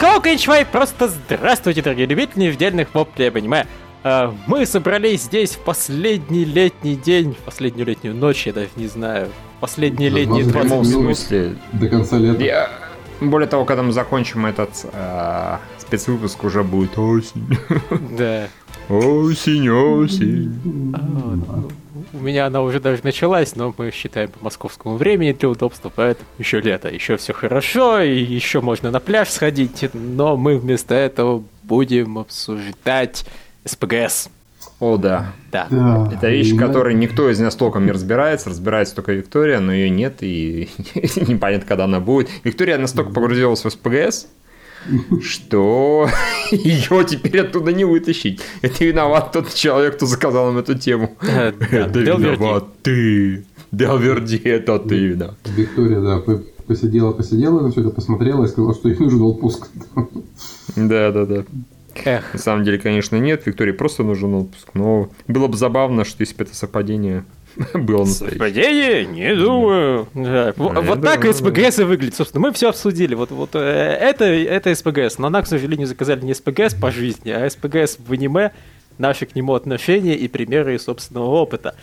Hello, Кончвай, просто здравствуйте, дорогие любители невдельных воплей, я понимаю. А, мы собрались здесь в последний летний день, в последнюю летнюю ночь, я даже не знаю, последние летние 20 прямом минут. смысле. До конца лета. Я- Более того, когда мы закончим этот э, спецвыпуск, уже будет осень. Да. Осень, осень. А, У меня она уже даже началась, но мы считаем по московскому времени для удобства, поэтому еще лето, еще все хорошо, и еще можно на пляж сходить, но мы вместо этого будем обсуждать СПГС. О, да. Да. Да. Это вещь, в которой никто из нас толком не разбирается. Разбирается только Виктория, но ее нет, и непонятно, когда она будет. Виктория настолько погрузилась в СПГС, что ее теперь оттуда не вытащить. Это виноват тот человек, кто заказал нам эту тему. Э, Это виноват ты. Делверди, это ты виноват. Виктория, да, по- посидела, посидела, на все это посмотрела и сказала, что ей нужен отпуск. Да, да, да. Эх, На самом деле, конечно, нет. Виктории просто нужен отпуск. Но было бы забавно, что если бы это совпадение было настоящее. совпадение? Не думаю. Да. Не Вот так думаю. СПГС и выглядит. Собственно, мы все обсудили. Вот, вот э, это, это СПГС. Но нам, к сожалению, заказали не СПГС по жизни, а СПГС в аниме, наши к нему отношения и примеры из собственного опыта.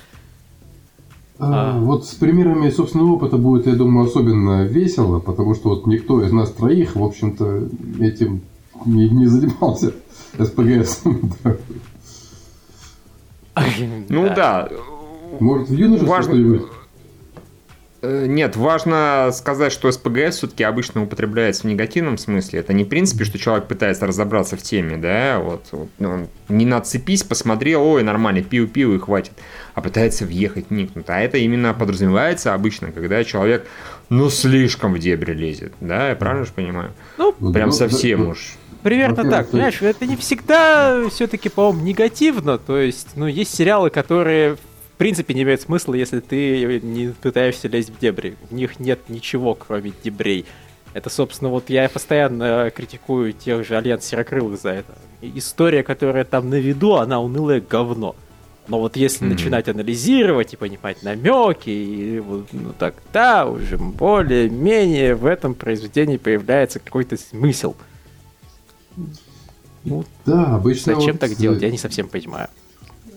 А, А. Вот с примерами собственного опыта будет, я думаю, особенно весело, потому что вот никто из нас троих, в общем-то, этим не, не занимался СПГС. Да. Ну да. Может, в юношестве Важно- что-нибудь? Э, Нет, важно сказать, что СПГС все-таки обычно употребляется в негативном смысле. Это не в принципе, что человек пытается разобраться в теме, да, вот, вот, ну, он не нацепись, посмотрел, ой, нормально, пиу-пиу и хватит, а пытается въехать, никнуть. А это именно подразумевается обычно, когда человек, ну, слишком в дебри лезет, да, я правильно же понимаю? Ну, Ну, Прям совсем да, уж. Примерно так. Понимаешь, это не всегда все-таки, по-моему, негативно. То есть, ну, есть сериалы, которые в принципе не имеют смысла, если ты не пытаешься лезть в дебри. В них нет ничего, кроме дебрей. Это, собственно, вот я постоянно критикую тех же Альянс Серокрылых за это. История, которая там на виду, она унылое говно. Но вот если Мгм. начинать анализировать и понимать намеки, и вот, ну тогда уже более-менее в этом произведении появляется какой-то смысл. Ну, Да, обычно зачем вот, так делать, э, я не совсем понимаю.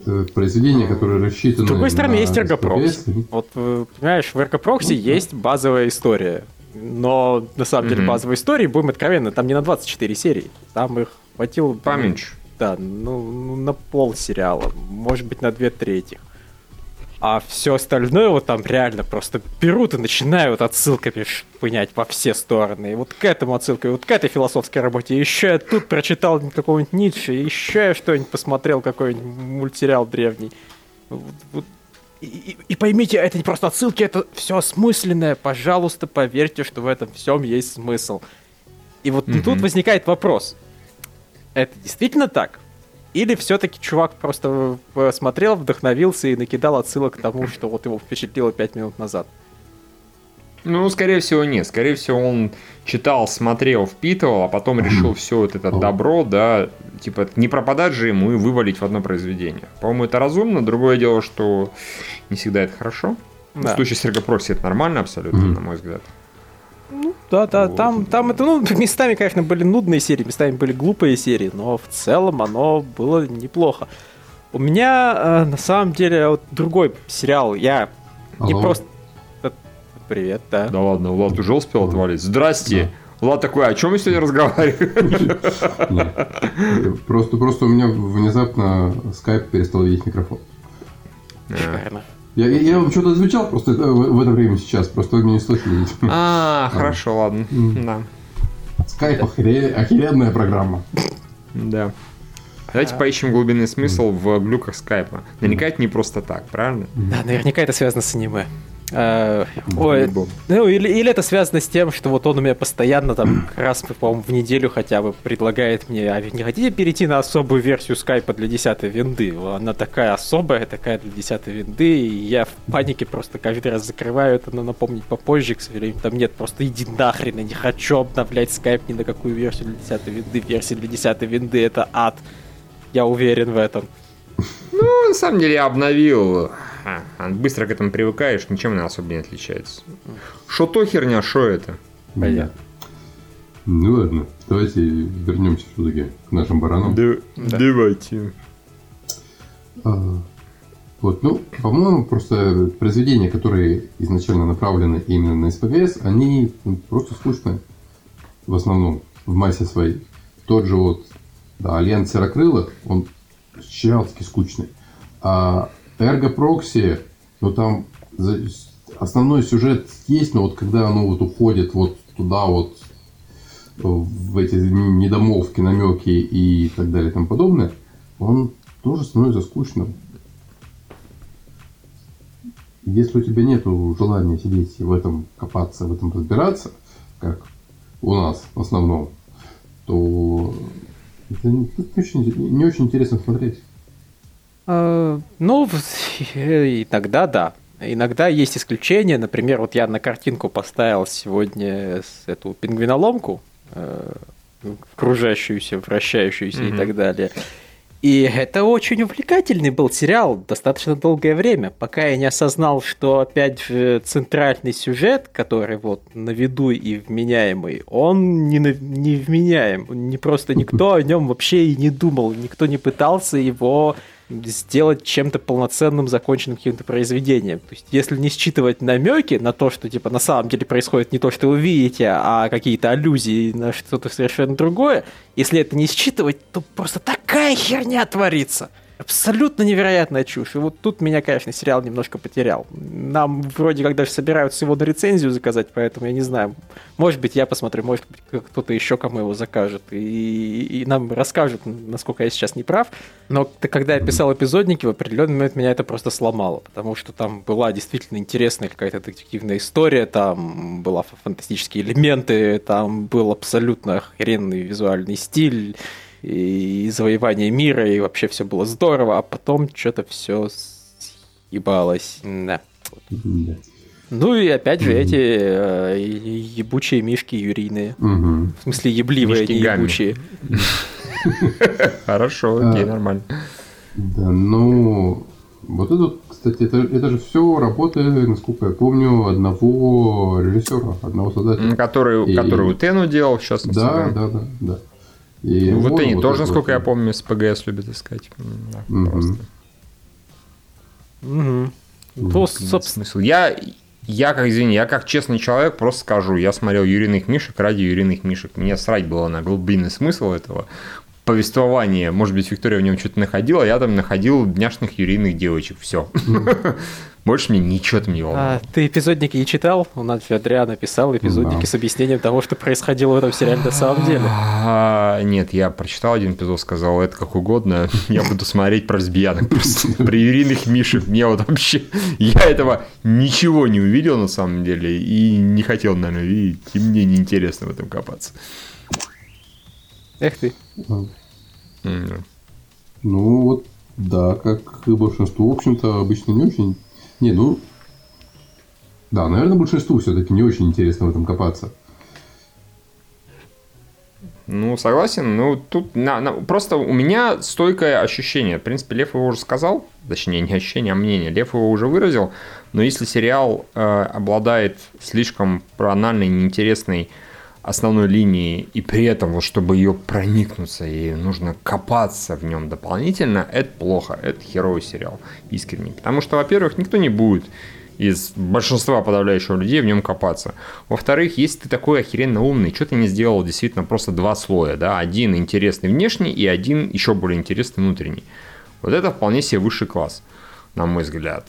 э, Произведения, которые рассчитаны С другой стороны, на есть эргопрокси. Вот, э, понимаешь, в эргопрокси Ну, да. есть базовая история. Но, на самом деле, Мгм. базовой истории, будем откровенны, там не на 24 серии. Там их хватило... ну, Поменьше. Да, ну, ну, на пол сериала. Может быть, на две трети. А все остальное вот там реально просто берут и начинают отсылками шпынять во все стороны. И вот к этому отсылка, и вот к этой философской работе. Еще я тут прочитал какого-нибудь Ницше, еще я что-нибудь посмотрел, какой-нибудь мультсериал древний. Вот- вот. И, и- и поймите, это не просто отсылки, это все осмысленное. Пожалуйста, поверьте, что в этом всем есть смысл. И вот Мгм. тут возникает вопрос. Это действительно так? Или все-таки чувак просто посмотрел, вдохновился и накидал отсылок к тому, что вот его впечатлило 5 минут назад? Ну, скорее всего, нет. Скорее всего, он читал, смотрел, впитывал, а потом решил все вот это добро, да, типа, не пропадать же ему и вывалить в одно произведение. По-моему, это разумно. Другое дело, что не всегда это хорошо. В Да. случае с Эргопрокси это нормально абсолютно, Мгм. на мой взгляд. Ну, да, да, Вот. там, там это, ну, местами, конечно, были нудные серии, местами были глупые серии, но в целом оно было неплохо. У меня, э, на самом деле, вот другой сериал, я не Алло. просто... Э, Привет, да. Да ладно, Влад уже успел отвалить. Здрасте. Влад такой, о чем мы сегодня разговариваем? Просто, просто у меня внезапно скайп перестал видеть микрофон. Шикарно. Я, я, я вам что-то отвечал просто это- в, в это время сейчас, просто вы меня не слышали. А, хорошо, ладно. Да. Скайп охере- охеренная программа. Да. Давайте поищем глубинный смысл в глюках скайпа. Наверняка это не просто так, правильно? Да, наверняка это связано с аниме. Э, Ой, ну или, или это связано с тем, что вот он у меня постоянно там раз, по-моему, в неделю хотя бы предлагает мне, а вы не хотите перейти на особую версию скайпа для 10 винды? Она такая особая, такая для 10 винды, и я в панике просто каждый раз закрываю это, но напомнить попозже, к сожалению, там нет, просто иди нахрен, я не хочу обновлять скайп ни на какую версию для 10 винды, версия для 10 винды это ад. Я уверен в этом. Ну, на самом деле я обновил. А, быстро к этому привыкаешь, ничем она особо не отличается. Что то херня, что это? Понятно. Ну ладно, давайте вернемся все-таки к нашим баранам. Да, да. Давайте. А, вот, ну, по-моему, просто произведения, которые изначально направлены именно на СПГС, они ну, просто скучные. В основном, в массе своей. Тот же вот, да, Альянс Серокрылых, он чертовски скучный. А Эрго Прокси, ну там основной сюжет есть, но вот когда оно вот уходит вот туда вот в эти недомолвки, намеки и так далее и тому подобное, он тоже становится скучным. Если у тебя нет желания сидеть в этом копаться, в этом разбираться, как у нас в основном, то это не очень, не очень интересно смотреть. А, ну, иногда да. Иногда есть исключения. Например, вот я на картинку поставил сегодня эту пингвиноломку, э, кружащуюся, вращающуюся mm-hmm. и так далее. И это очень увлекательный был сериал достаточно долгое время, пока я не осознал, что опять же центральный сюжет, который вот на виду и вменяемый, он не, не вменяем. Не просто никто о нем вообще и не думал, никто не пытался его сделать чем-то полноценным, законченным каким-то произведением. То есть, если не считывать намеки на то, что типа на самом деле происходит не то, что вы видите, а какие-то аллюзии на что-то совершенно другое, если это не считывать, то просто такая херня творится. Абсолютно невероятная чушь. И вот тут меня, конечно, сериал немножко потерял. Нам вроде как даже собираются его на рецензию заказать, поэтому я не знаю. Может быть, я посмотрю, может быть, кто-то еще кому его закажет. И, и нам расскажут, насколько я сейчас не прав. Но когда я писал эпизодники, в определенный момент меня это просто сломало. Потому что там была действительно интересная какая-то детективная история, там была фантастические элементы, там был абсолютно охрененный визуальный стиль и завоевание мира, и вообще все было здорово, а потом что-то все съебалось. Да. да. Ну и опять же эти э, ебучие мишки юрийные. Угу. В смысле ебливые, мишки не ебучие. Хорошо, окей, нормально. Да, ну, вот это, кстати, это, это же все работа, насколько я помню, одного режиссера, одного создателя. Который, и... который у Тену делал, частности. Да, да, да, да. И ну, вот они вот тоже, насколько вот. я помню, с ПГС любят искать. Да, угу. Просто. Угу. Ну, смысл. Я, я, как, извини, я как честный человек просто скажу, я смотрел Юриных Мишек ради Юриных Мишек. Мне срать было на глубинный смысл этого повествования. Может быть, Виктория в нем что-то находила, а я там находил дняшных юрийных девочек. Все. Больше мне ничего там не волнует. А, ты эпизодники не читал? У нас Федоря написал эпизодники да. с объяснением того, что происходило в этом сериале на самом деле. А, нет, я прочитал один эпизод, сказал, это как угодно, я буду смотреть про просто, про юриных мишек. Мне вот вообще, я этого ничего не увидел на самом деле и не хотел, наверное, видеть, и мне неинтересно в этом копаться. Эх ты. Ну вот, да, как и большинство, в общем-то, обычно не очень не, ну... Да, наверное, большинству все-таки не очень интересно в этом копаться. Ну, согласен. Ну, тут на, на, просто у меня стойкое ощущение. В принципе, Лев его уже сказал. Точнее, не ощущение, а мнение. Лев его уже выразил. Но если сериал э, обладает слишком банальной, неинтересной основной линии, и при этом, вот, чтобы ее проникнуться, и нужно копаться в нем дополнительно, это плохо, это херовый сериал, искренне. Потому что, во-первых, никто не будет из большинства подавляющего людей в нем копаться. Во-вторых, если ты такой охеренно умный, что ты не сделал действительно просто два слоя, да, один интересный внешний и один еще более интересный внутренний. Вот это вполне себе высший класс на мой взгляд.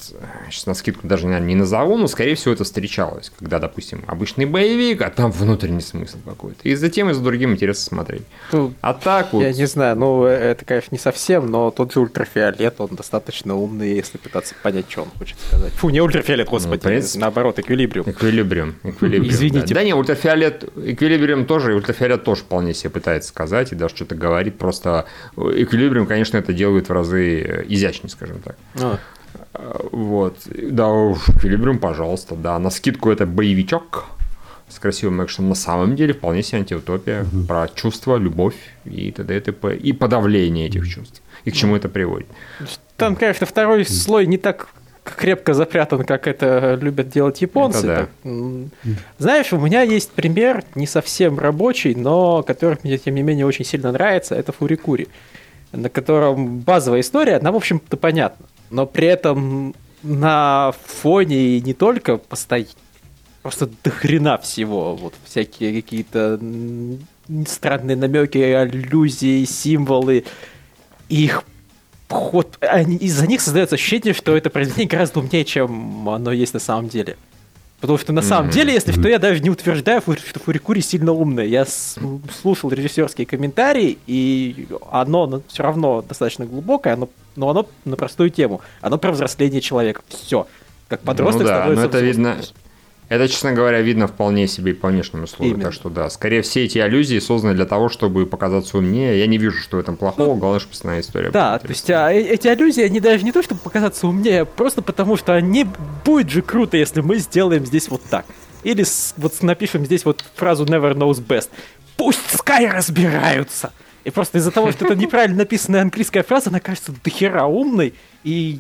Сейчас на скидку даже, наверное, не назову, но, скорее всего, это встречалось, когда, допустим, обычный боевик, а там внутренний смысл какой-то. И за тем, и за другим интересно смотреть. Ну, а так вот... Я не знаю, ну, это, конечно, не совсем, но тот же ультрафиолет, он достаточно умный, если пытаться понять, что он хочет сказать. Фу, не ультрафиолет, ну, господи, ну, принципе, наоборот, эквилибриум. Эквилибриум, эквилибриум. Извините. Да. да не, ультрафиолет, эквилибриум тоже, ультрафиолет тоже вполне себе пытается сказать и даже что-то говорит, просто эквилибриум, конечно, это делает в разы изящнее, скажем так. А. Вот. Да, Филибрим, пожалуйста, да. На скидку это боевичок с красивым экшеном. На самом деле вполне себе антиутопия угу. про чувства, любовь и т.д. и т.п. И подавление этих чувств. И к чему это приводит. Там, конечно, второй слой не так крепко запрятан, как это любят делать японцы. Это да. знаешь, у меня есть пример, не совсем рабочий, но который мне, тем не менее, очень сильно нравится. Это Фурикури, на котором базовая история, она, в общем-то, понятна. Но при этом на фоне и не только постоит просто дохрена всего. Вот всякие какие-то странные намеки, аллюзии, символы. Их ход... Из-за них создается ощущение, что это произведение гораздо умнее, чем оно есть на самом деле. Потому что на самом деле, если что, я даже не утверждаю, что Фурикури сильно умная. Я слушал режиссерские комментарии, и оно все равно достаточно глубокое, оно, но оно на простую тему. Оно про взросление человека. Все. Как подросток ну да, но становится это видно... Это, честно говоря, видно вполне себе и по внешнему слою. Именно. Так что да, скорее все эти аллюзии созданы для того, чтобы показаться умнее. Я не вижу, что в этом плохого. Главное, чтобы основная история Ну, Да, то есть а, э- эти аллюзии, они даже не то, чтобы показаться умнее, а просто потому что они будет же круто, если мы сделаем здесь вот так. Или с- вот напишем здесь вот фразу never knows best. Пусть Sky разбираются. И просто из-за того, что это неправильно написанная английская фраза, она кажется дохера умной и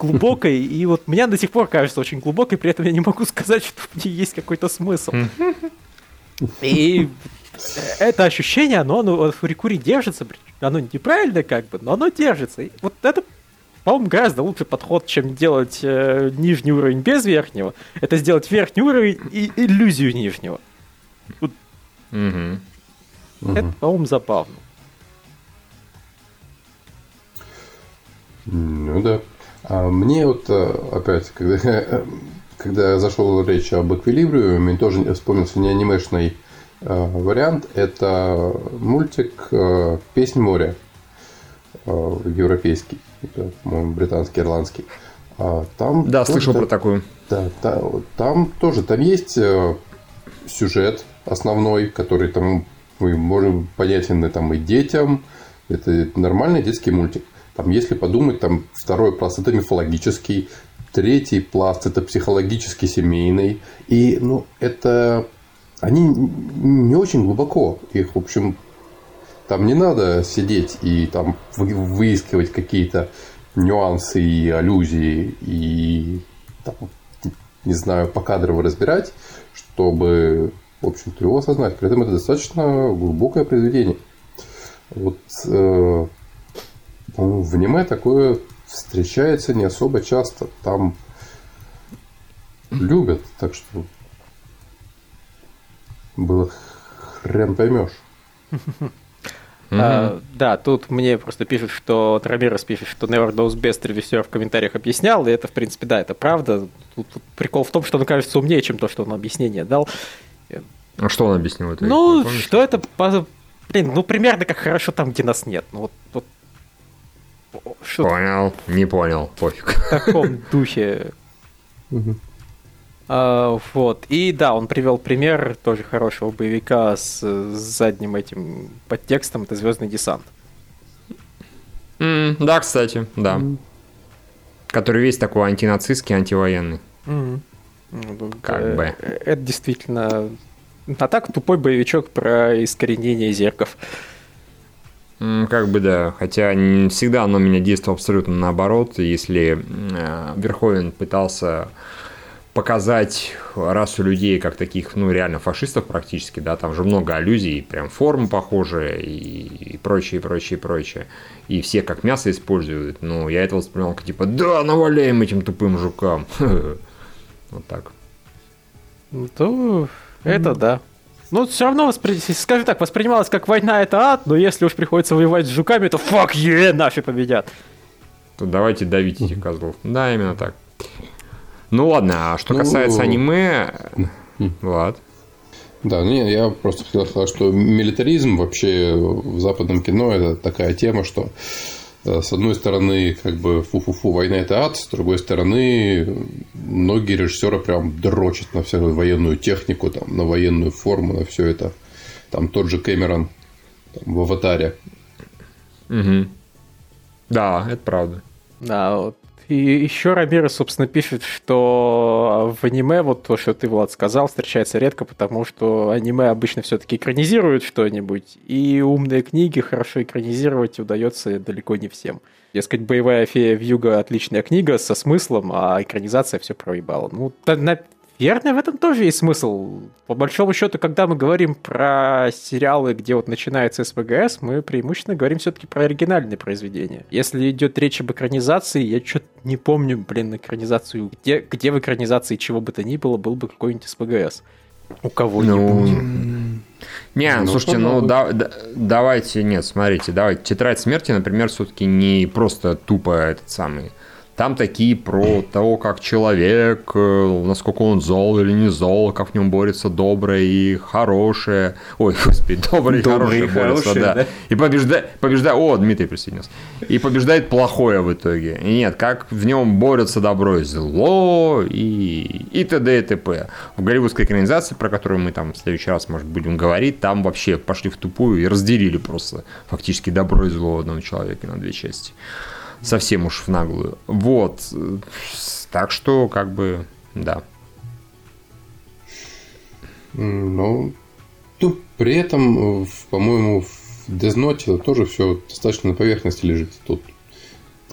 глубокой. И вот мне до сих пор кажется очень глубокой, при этом я не могу сказать, что в ней есть какой-то смысл. И это ощущение, оно, оно от Фурикури держится, оно неправильно как бы, но оно держится. И вот это, по-моему, гораздо лучший подход, чем делать э, нижний уровень без верхнего. Это сделать верхний уровень и иллюзию нижнего. Мгм. Это, по-моему, забавно. Ну да. А мне вот э, опять, когда, когда зашел речь об эквилибриуме, мне тоже вспомнился не анимешный э, вариант. Это мультик э, «Песнь моря» европейский. По-моему, британский, ирландский. А там Да, тоже слышал про такую. да, та- там тоже, там есть сюжет основной, который там мы можем понятен и, там и детям. Это нормальный детский мультик. Там, если подумать, там второй пласт это мифологический, третий пласт это психологически семейный. И, ну, это они не очень глубоко. Их, в общем, там не надо сидеть и там вы- выискивать какие-то нюансы и аллюзии и там, не знаю, покадрово разбирать, чтобы, в общем-то, его осознать. При этом это достаточно глубокое произведение. Вот э, по-моему, в аниме такое встречается не особо часто. Там любят, так что было хрен поймешь. А, да, тут мне просто пишут, что Трамирос пишет, что Never Knows Best режиссер в комментариях объяснял, и это, в принципе, да, это правда. Тут, тут прикол в том, что он кажется умнее, чем то, что он объяснение дал. А что он объяснил? это? Ну, помнишь? что это, блин, ну примерно как хорошо там, где нас нет. Ну вот, вот что Понял, не понял, пофиг. в таком духе. А, вот. И да, он привел пример тоже хорошего боевика с, с задним этим подтекстом. Это Звездный десант. М, Да, кстати, да. Который весь такой антинацистский, антивоенный. Ну, Как э, бы. э, Это действительно. А так тупой боевичок про искоренение зерков. Как бы да, хотя не всегда оно меня действовало абсолютно наоборот. Если э, Верховен пытался показать расу людей как таких, ну, реально фашистов практически, да, там же много аллюзий, прям формы похожие и, и прочее, прочее, прочее. И все как мясо используют. Ну, я это воспринимал как типа, да, наваляем этим тупым жукам. Вот так. Ну, то это да. Ну, все равно, воспри... скажем так, воспринималось как война это ад, но если уж приходится воевать с жуками, то фак е, наши победят. Тут давайте давить этих козлов. Да, именно так. Ну ладно, а что Ну, касается аниме... Влад. Да, ну не, я просто хотел сказать, что милитаризм вообще в западном кино это такая тема, что э, с одной стороны, как бы фу-фу-фу, война это ад, с другой стороны, многие режиссеры прям дрочат на всякую военную технику, там, на военную форму, на все это. Там тот же Кэмерон там, в аватаре. Мгм. Да, это правда. Да, вот И еще Рамира, собственно, пишет, что в аниме вот то, что ты, Влад, сказал, встречается редко, потому что аниме обычно все-таки экранизируют что-нибудь, и умные книги хорошо экранизировать удается далеко не всем. Дескать, «Боевая фея в Юга» отличная книга со смыслом, а экранизация все проебала. Ну, Наверное, в этом тоже есть смысл. По большому счету, когда мы говорим про сериалы, где вот начинается СПГС, мы преимущественно говорим все-таки про оригинальные произведения. Если идет речь об экранизации, я что-то не помню, блин, экранизацию, где, где в экранизации чего бы то ни было, был бы какой-нибудь СПГС. У кого-нибудь. Ну... Не, ну, слушайте, ну да, да, давайте, нет, смотрите, давайте. Тетрадь смерти, например, все-таки не просто тупо этот самый там такие про того, как человек, э, насколько он зол или не зол, как в нем борется доброе и хорошее. Ой, господи, доброе и хорошее борется, да. да. И побеждает, побеждает, о, Дмитрий присоединился. И побеждает плохое в итоге. И нет, как в нем борется добро и зло, и, и т.д. и т.п. В голливудской экранизации, про которую мы там в следующий раз, может, будем говорить, там вообще пошли в тупую и разделили просто фактически добро и зло в одном человеке на две части совсем уж в наглую. Вот. Так что, как бы, да. Ну, ну, при этом, по-моему, в Death Note тоже все достаточно на поверхности лежит. Тут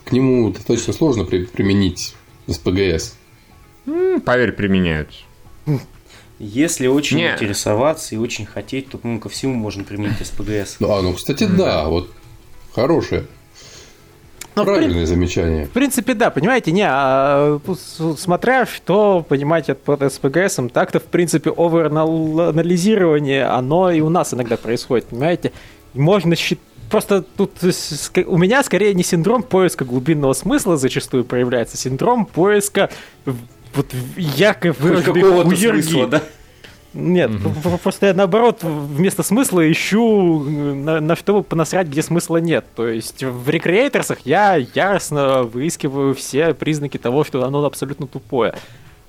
к нему достаточно сложно при- применить СПГС. Поверь, применяют. Если очень Не. интересоваться и очень хотеть, то мы ко всему можно применить СПГС. А, ну, кстати, да, да вот хорошее. Но ну, Правильное в, замечание. В принципе, да, понимаете, не, а, смотря что понимать под СПГС, так-то, в принципе, овер-анализирование, оно и у нас иногда происходит, понимаете? Можно считать Просто тут у меня скорее не синдром поиска глубинного смысла зачастую проявляется, синдром поиска вот ярко выраженной смысла, да? Нет, угу. просто я наоборот вместо смысла ищу на, на что понасрать, где смысла нет. То есть в рекреаторсах я яростно выискиваю все признаки того, что оно абсолютно тупое.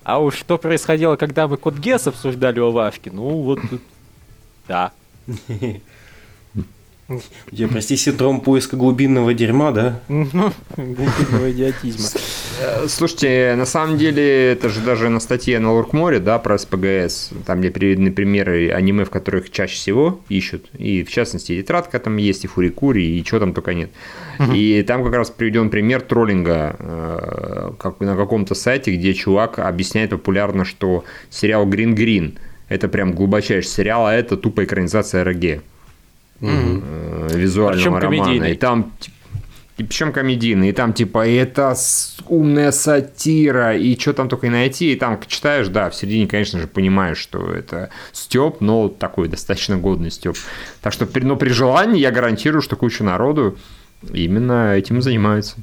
А уж что происходило, когда мы код Гес обсуждали у Вавки, ну вот, да. Я, прости, синдром поиска глубинного дерьма, да? Глубинного идиотизма. Слушайте, на самом деле, это же даже на статье на Лоркморе, да, про СПГС, там, где приведены примеры аниме, в которых чаще всего ищут, и, в частности, и тетрадка там есть, и фурикури, и чего там только нет. И там как раз приведен пример троллинга э, как на каком-то сайте, где чувак объясняет популярно, что сериал Green Green это прям глубочайший сериал, а это тупая экранизация РГ mm-hmm. визуального романа. Комедийный. И там и причем комедийный, и там типа это умная сатира, и что там только и найти, и там читаешь, да, в середине, конечно же, понимаешь, что это степ, но такой достаточно годный степ. Так что, но при желании я гарантирую, что куча народу именно этим занимается.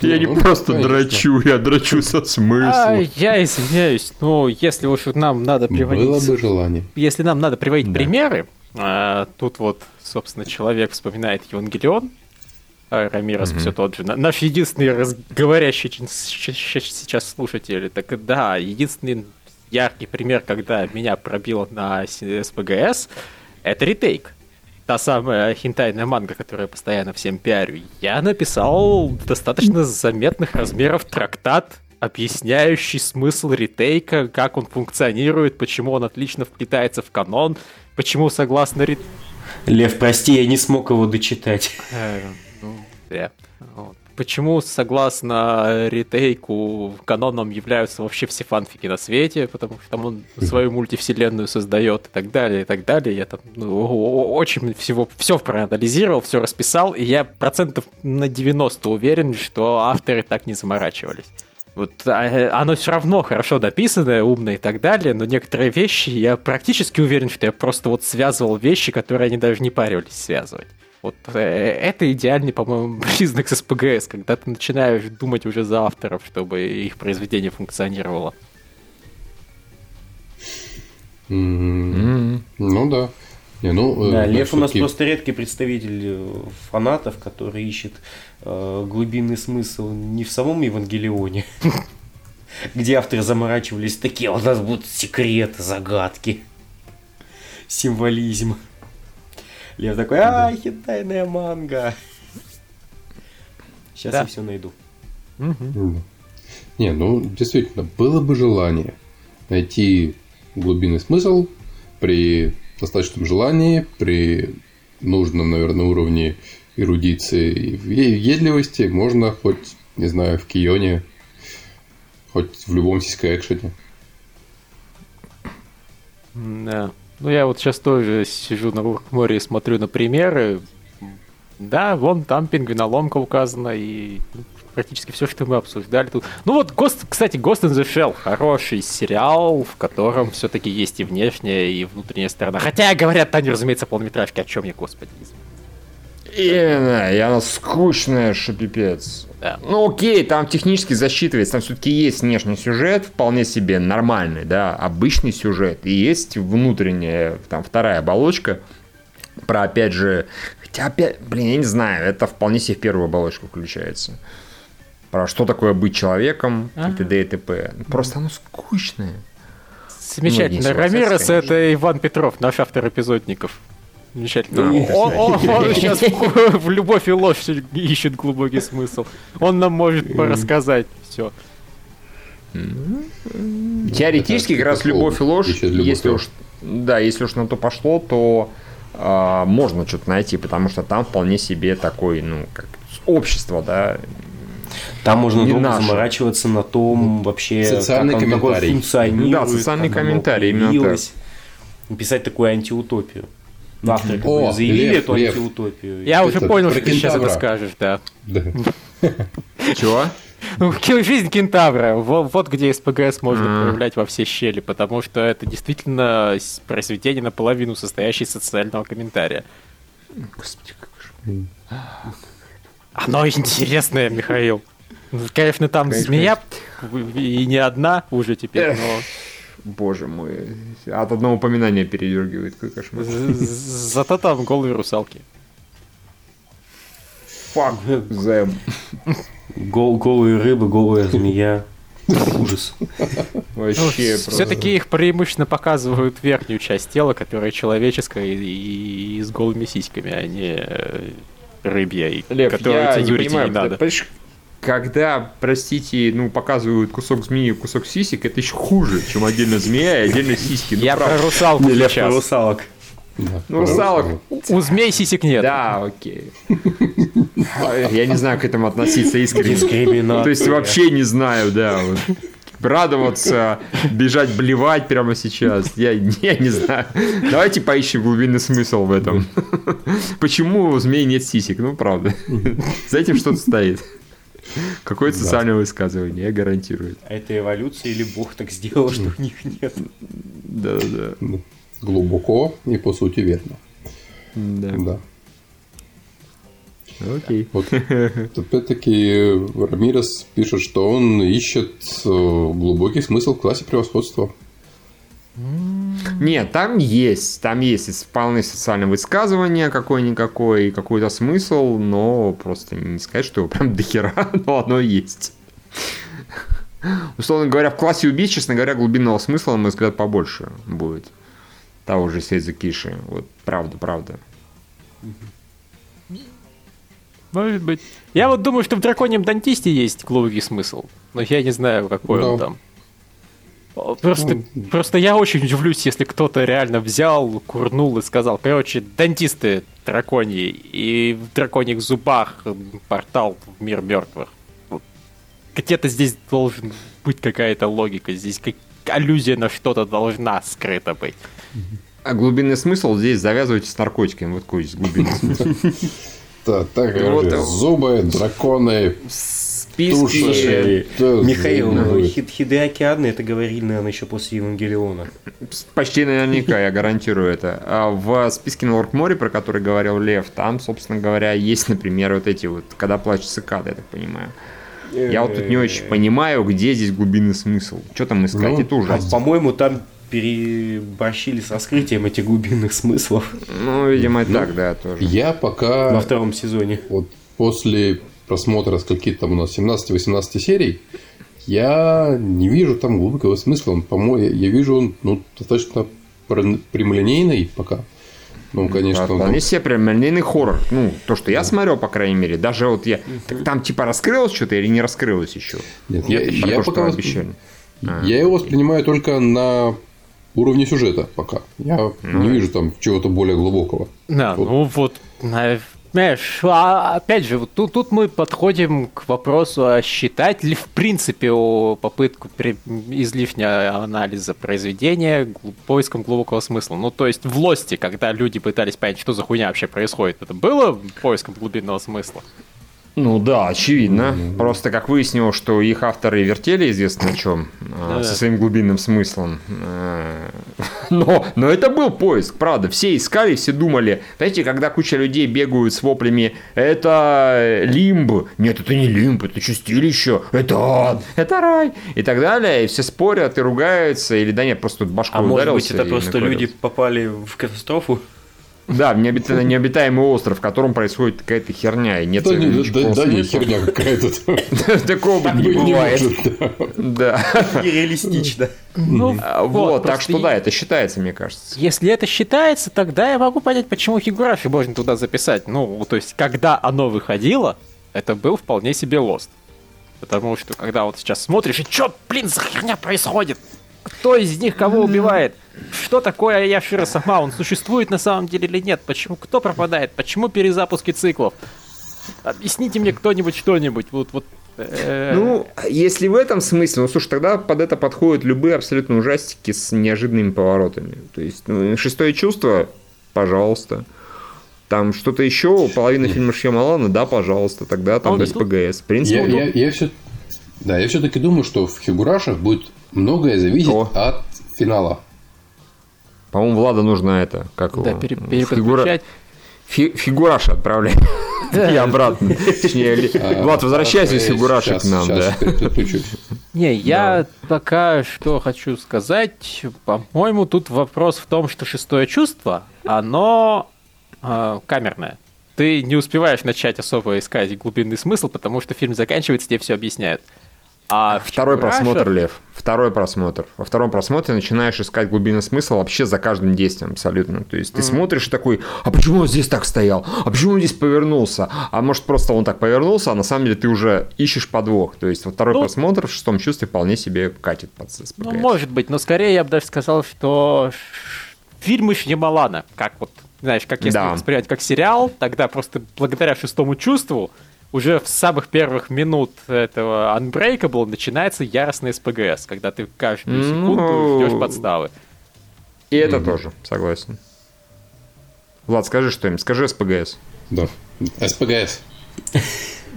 Я ну, не просто конечно. драчу, я драчу со смыслом. А, я извиняюсь, но если уж нам надо приводить... Было бы желание. Если нам надо приводить да. примеры, а, тут вот, собственно, человек вспоминает Евангелион, а Рамирос mm-hmm. все тот же. Наш единственный разговорящий сейчас слушатель. Так да, единственный яркий пример, когда меня пробило на СПГС, это ретейк. Та самая хинтайная манга, которая постоянно всем пиарю. Я написал достаточно заметных размеров трактат, объясняющий смысл ретейка, как он функционирует, почему он отлично вплетается в канон, почему согласно ретейку... Лев, прости, я не смог его дочитать. Э, ну, вот. Почему, согласно ретейку, каноном являются вообще все фанфики на свете, потому что там он свою мультивселенную создает и так далее, и так далее. Я там ну, очень всего, все проанализировал, все расписал, и я процентов на 90 уверен, что авторы так не заморачивались. Вот а, оно все равно хорошо дописанное, умное и так далее, но некоторые вещи я практически уверен, что я просто вот связывал вещи, которые они даже не парились связывать. Вот э, это идеальный, по-моему, признак с СПГС, когда ты начинаешь думать уже за авторов, чтобы их произведение функционировало. Mm-hmm. Ну да. Не, ну, э, да, Лев у нас просто редкий представитель э, фанатов, который ищет э, глубинный смысл не в самом Евангелионе, где авторы заморачивались такие, у нас будут секреты, загадки, символизм. Лев такой, а, хитайная манга. Сейчас да. я все найду. Угу. Не, ну, действительно, было бы желание найти глубинный смысл при достаточном желании, при нужном, наверное, уровне эрудиции и въедливости можно хоть, не знаю, в Кионе, хоть в любом сисько-экшене. Да. Ну, я вот сейчас тоже сижу на море и смотрю на примеры. Да, вон там пингвиноломка указана, и практически все, что мы обсуждали тут. Ну вот, Ghost, кстати, Ghost in the Shell хороший сериал, в котором все-таки есть и внешняя, и внутренняя сторона. Хотя, говорят, там, разумеется, полнометражки. О чем я, господи, Именно, и она скучная, что пипец. Да. Ну окей, там технически засчитывается, там все-таки есть внешний сюжет, вполне себе нормальный, да, обычный сюжет, и есть внутренняя, там, вторая оболочка, про, опять же, хотя, опять, блин, я не знаю, это вполне себе в первую оболочку включается. Про что такое быть человеком, и т.д. и т.п. Просто оно скучное. Замечательно. Рамирес это Иван Петров, наш автор эпизодников. Замечательно. Он, он, он сейчас в любовь и ложь ищет глубокий смысл. Он нам может рассказать все. Теоретически, как раз любовь и ложь, если уж, да, если уж на то пошло, то э, можно что-то найти, потому что там вполне себе такой, ну, как общество, да, там можно не долго наше. заморачиваться на том вообще, социальный как он комментарий. функционирует. Да, социальный комментарий, именно так. Писать такую антиутопию. Авторы О, заявили лев, эту лев. антиутопию. Я уже понял, что ты сейчас это скажешь, да. Чего? Ну, жизнь кентавра. Вот, вот где СПГС можно mm. проявлять во все щели, потому что это действительно произведение наполовину состоящее из социального комментария. Господи, как же. Оно интересное, Михаил. Конечно, там Конечно. змея и не одна уже теперь, но... Боже мой, от одного упоминания передергивает, какой кошмар. Зато там голые русалки. Фак them. Гол, голые рыбы, голая змея. Ужас. Вообще ну, Все-таки их преимущественно показывают верхнюю часть тела, которая человеческая и, и, и с голыми сиськами, а не рыбья, Лев, которую я не, понимаю, не надо. Понимаешь, когда, простите, ну, показывают кусок змеи, кусок сисек, это еще хуже, чем отдельно змея и отдельно сиськи. Ну, я правда. про русалку Не, Лев про русалок. Да, ну, русалок. У змей сисек нет. Да, окей. Я не знаю, к этому относиться искренне. То есть вообще не знаю, да. Вот. Радоваться, бежать, блевать прямо сейчас. Я, я не знаю. Давайте поищем глубинный смысл в этом. Почему у змей нет сисек? Ну, правда. За этим что-то стоит. Какое-то социальное высказывание, я гарантирую. А это эволюция или Бог так сделал, что у них нет? Да-да. Глубоко и по сути верно. Да. да. Окей. Вот, опять-таки, Рамирес пишет, что он ищет э, глубокий смысл в классе превосходства. Нет, там есть, там есть вполне социальное высказывание какое-никакое, какой-то смысл, но просто не сказать, что его прям дохера, но оно есть. Условно говоря, в классе убийц, честно говоря, глубинного смысла, на мой взгляд, побольше будет. Того же Сейза Киши. Вот правда, правда. Может быть. Я вот думаю, что в драконьем дантисте есть глубокий смысл. Но я не знаю, какой да. он там. Просто, ну, просто я очень удивлюсь, если кто-то реально взял, курнул и сказал, короче, дантисты драконьи, и в драконьих зубах портал в мир мертвых. Где-то здесь должен быть какая-то логика, здесь как аллюзия на что-то должна скрыта быть. А глубинный смысл здесь завязывайте с наркотиками, вот какой здесь глубинный смысл. Так, зубы, драконы, списке Слушай, Михаил, ну, Хид, Хидеаки Адны это говорили, наверное, еще после Евангелиона. Почти наверняка, я гарантирую это. А в списке на Лорк-море, про который говорил Лев, там, собственно говоря, есть, например, вот эти вот, когда плачут цикады, я так понимаю. Я вот тут не очень понимаю, где здесь глубинный смысл. Что там искать, ну, это ужасно. По-моему, там переборщили с раскрытием этих глубинных смыслов. Ну, видимо, ну, так, да, тоже. Я пока... Во втором сезоне. Вот после просмотра скольки там у нас 17-18 серий, я не вижу там глубокого смысла. Он, по-моему, я вижу он ну, достаточно прямолинейный пока. Ну, конечно. Да, вполне себе прямолинейный хоррор. Ну, то, что я смотрел, по крайней мере. Даже вот я... Так там типа раскрылось что-то или не раскрылось еще? Нет, я, я, то, пока восп... обещали. Я его воспринимаю только на уровне сюжета пока. Я mm. не вижу там чего-то более глубокого. Да, вот. ну вот, Знаешь, а, опять же, вот тут, тут мы подходим к вопросу, а считать ли в принципе о попытку при, излишнего анализа произведения поиском глубокого смысла. Ну, то есть в Лости, когда люди пытались понять, что за хуйня вообще происходит, это было поиском глубинного смысла? Ну да, очевидно. Mm-hmm. Просто как выяснилось, что их авторы вертели известно о чем, а, со своим глубинным смыслом. А, но, но это был поиск, правда. Все искали, все думали. Знаете, когда куча людей бегают с воплями, это лимб. Нет, это не лимб, это чистилище. Это ад, это рай. И так далее. И все спорят и ругаются. Или да нет, просто тут башку а ударился. А может быть, это просто люди попали в катастрофу? Да, необита... необитаемый остров, в котором происходит какая-то херня. И нет да, не, да, да не херня какая-то. Такого бы не бывает. Да. Нереалистично. Ну, а, вот, так что да, это считается, мне кажется. Если это считается, тогда я могу понять, почему Хигурафи можно туда записать. Ну, то есть, когда оно выходило, это был вполне себе лост. Потому что, когда вот сейчас смотришь, и что, блин, за херня происходит? Кто из них кого убивает? Что такое Яшира сама? Он существует на самом деле или нет? Почему кто пропадает? Почему перезапуски циклов? Объясните мне кто-нибудь что-нибудь. Вот, вот э, ну, если в этом смысле, ну слушай, тогда под это подходят любые абсолютно ужастики с неожиданными поворотами. То есть, ну, шестое чувство, пожалуйста. Там что-то еще, половина фильма Шьямалана, да, пожалуйста, тогда там без ПГС. В принципе, я, я, я все, да, я все-таки думаю, что в Хигурашах будет многое зависеть О. от финала. По-моему, Влада нужно это, как да, его? Пере- переключать. Фи- фигураж отправляй. И обратно. Точнее, а, Влад, возвращайся из фигурашек к нам, да. Не, я пока что хочу сказать. По-моему, тут вопрос в том, что шестое чувство, оно а, камерное. Ты не успеваешь начать особо искать глубинный смысл, потому что фильм заканчивается, тебе все объясняют. А второй просмотр, Лев, второй просмотр. Во втором просмотре начинаешь искать глубинный смысл вообще за каждым действием абсолютно. То есть ты mm. смотришь такой, а почему он здесь так стоял? А почему он здесь повернулся? А может просто он так повернулся, а на самом деле ты уже ищешь подвох. То есть во второй ну, просмотр в шестом чувстве вполне себе катит СПГС. Ну, может быть, но скорее я бы даже сказал, что фильмы Шьямалана, как вот, знаешь, как если да. воспринимать как сериал, тогда просто благодаря шестому чувству уже в самых первых минут этого Unbreakable начинается яростный СПГС, когда ты каждую секунду ну... ждешь подставы. И это mm-hmm. тоже, согласен. Влад, скажи что-нибудь, скажи СПГС. Да, СПГС.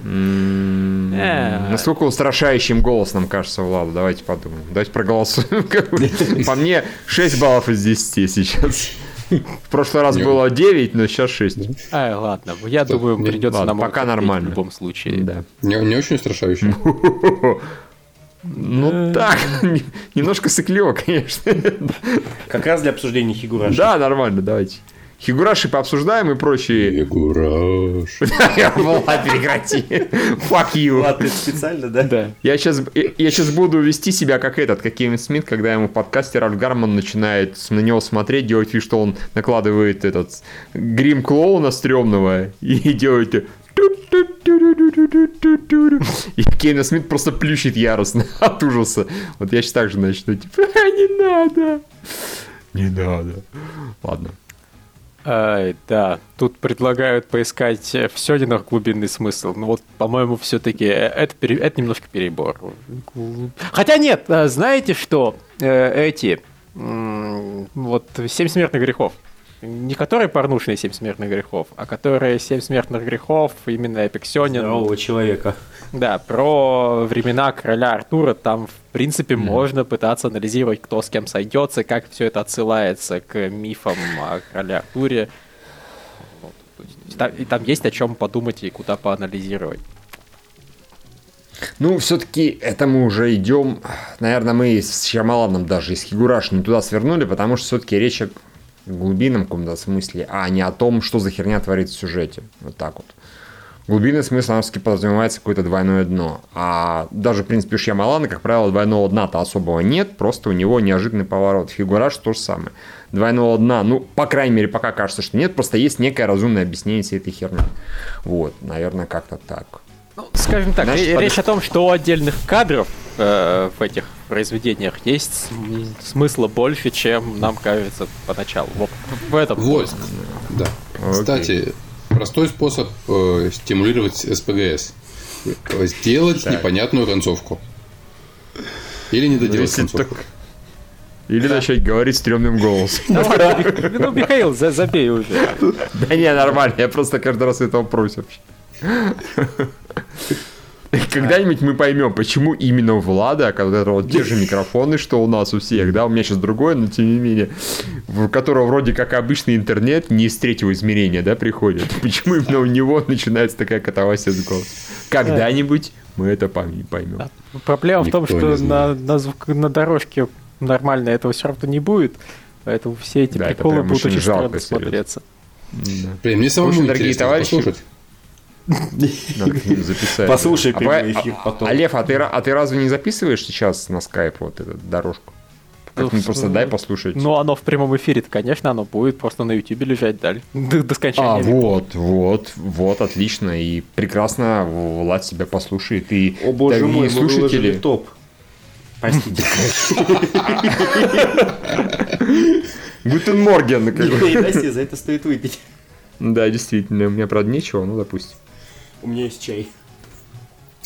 Э. Насколько устрашающим голос нам кажется Влад? Давайте подумаем. Давайте проголосуем. По мне 6 баллов из 10 сейчас. В прошлый раз было 9, но сейчас 6. А, ладно, я думаю, придется нам пока нормально. В любом случае. Да. Не, не очень устрашающе. Ну так, немножко сыклево, конечно. Как раз для обсуждения Хигураши. Да, нормально, давайте. Хигураши пообсуждаем и прочие. Хигураш. Влад, прекрати. Fuck you. Влад, это специально, да? Да. Я сейчас, я сейчас буду вести себя как этот, как Кевин Смит, когда ему в подкасте Ральф Гарман начинает на него смотреть, делать вид, что он накладывает этот грим клоуна стрёмного и делает и Кейна Смит просто плющит яростно от ужаса. Вот я сейчас так же начну, типа, не надо. Не надо. Ладно. А, да, тут предлагают поискать в Сёдинах глубинный смысл. Ну вот, по-моему, все-таки это, это немножко перебор. Хотя нет, а знаете что? Э, эти, вот «Семь смертных грехов». Не которые порнушные «Семь смертных грехов», а которые «Семь смертных грехов» именно Эпиксионин. Здорового человека. Да, про времена короля Артура там, в принципе, mm. можно пытаться анализировать, кто с кем сойдется, как все это отсылается к мифам о короле Артуре. и там есть о чем подумать и куда поанализировать. Ну, все-таки это мы уже идем. Наверное, мы с Шамаланом даже из Хигураш не туда свернули, потому что все-таки речь о глубинном каком-то смысле, а не о том, что за херня творится в сюжете. Вот так вот Глубинный смысл все подразумевается какое-то двойное дно. А даже, в принципе, у Шьямалана, как правило, двойного дна-то особого нет, просто у него неожиданный поворот. Фигураж то же самое. Двойного дна, ну, по крайней мере, пока кажется, что нет, просто есть некое разумное объяснение всей этой херни. Вот, наверное, как-то так. Ну, скажем так, Значит, речь под... о том, что у отдельных кадров э, в этих произведениях есть смысла больше, чем нам кажется поначалу. Вот в этом вот. поиск. Да. Окей. Кстати, простой способ э, стимулировать СПГС. Сделать так. непонятную концовку. Или не доделать ну, концовку. Так... Или да. начать говорить стрёмным голосом. Ну, Михаил, забей уже. Да не, нормально, я просто каждый раз этого просят. Когда-нибудь мы поймем, почему именно у Влада, когда вот те же микрофоны, что у нас у всех, да, у меня сейчас другое, но тем не менее, у которого вроде как обычный интернет не из третьего измерения, да, приходит. Почему именно у него начинается такая катавасия с голосом? Когда-нибудь мы это поймем. Проблема в том, что на, на, звук, на дорожке нормально этого все равно не будет, поэтому все эти приколы будут очень странно смотреться. Блин, мне самому дорогие товарищи, послушать. Записать. Послушай прямой эфир потом. А, Лев, а ты, а ты разве не записываешь сейчас на скайп вот эту дорожку? Как ну, просто дай послушать. Ну, оно в прямом эфире конечно, оно будет просто на ютубе лежать далее. До, до скончания. А, вот, вот, вот, отлично. И прекрасно Влад себя послушает. И О боже мой, слушатели... топ. Простите. Гутен Морген. Прости, за это стоит выпить. Да, действительно. У меня, правда, нечего, ну, допустим. У меня есть чай.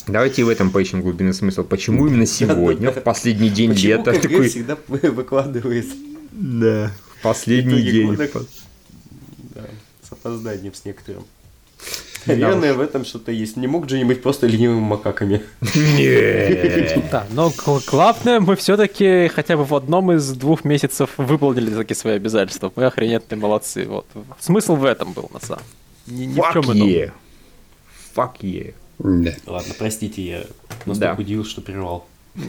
Давайте в этом поищем глубинный смысл. Почему именно сегодня, в последний день Почему лета? такой... всегда выкладывает. Да, в последний день. Да, с опозданием с некоторым. Наверное, в этом что-то есть. Не мог Джонни быть просто ленивыми макаками. Нет. Да, но главное, мы все-таки хотя бы в одном из двух месяцев выполнили такие свои обязательства. Мы охрененные молодцы. Вот. Смысл в этом был, на самом деле. Ни в чем ином. Fuck yeah. Да. Ладно, простите, я настолько да. удивился, что прервал.